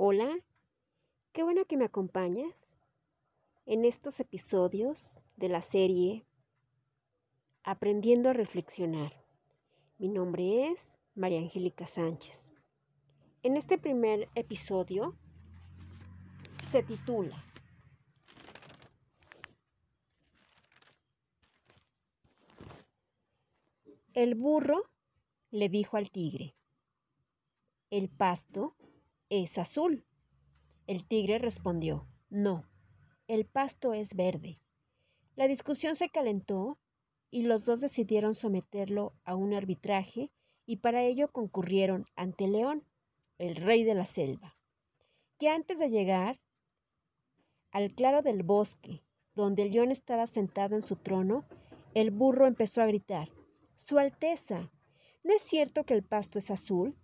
Hola, qué bueno que me acompañas en estos episodios de la serie Aprendiendo a Reflexionar. Mi nombre es María Angélica Sánchez. En este primer episodio se titula El burro le dijo al tigre, el pasto es azul. El tigre respondió, no, el pasto es verde. La discusión se calentó y los dos decidieron someterlo a un arbitraje y para ello concurrieron ante León, el rey de la selva, que antes de llegar al claro del bosque, donde el león estaba sentado en su trono, el burro empezó a gritar, Su Alteza, ¿no es cierto que el pasto es azul?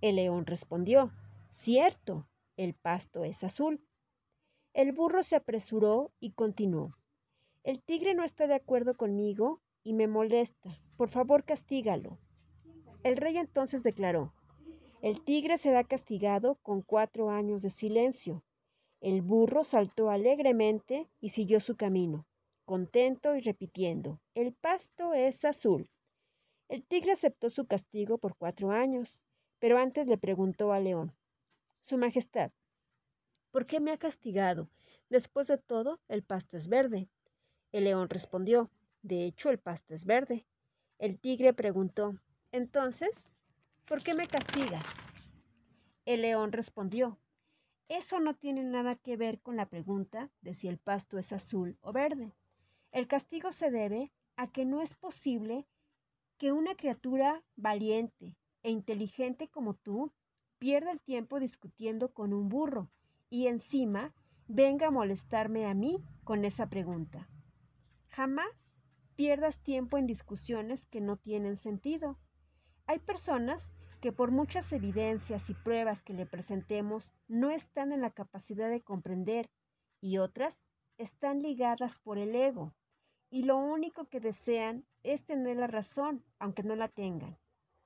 El león respondió, Cierto, el pasto es azul. El burro se apresuró y continuó. El tigre no está de acuerdo conmigo y me molesta. Por favor, castígalo. El rey entonces declaró, el tigre será castigado con cuatro años de silencio. El burro saltó alegremente y siguió su camino, contento y repitiendo, el pasto es azul. El tigre aceptó su castigo por cuatro años, pero antes le preguntó al león, Su Majestad, ¿por qué me ha castigado? Después de todo, el pasto es verde. El león respondió, de hecho, el pasto es verde. El tigre preguntó, entonces, ¿por qué me castigas? El león respondió, eso no tiene nada que ver con la pregunta de si el pasto es azul o verde. El castigo se debe a que no es posible que una criatura valiente e inteligente como tú pierda el tiempo discutiendo con un burro y encima venga a molestarme a mí con esa pregunta. Jamás pierdas tiempo en discusiones que no tienen sentido. Hay personas que por muchas evidencias y pruebas que le presentemos no están en la capacidad de comprender y otras están ligadas por el ego y lo único que desean es tener la razón aunque no la tengan.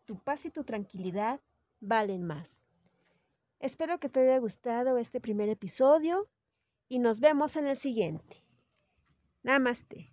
Tu paz y tu tranquilidad valen más. Espero que te haya gustado este primer episodio y nos vemos en el siguiente. Namaste.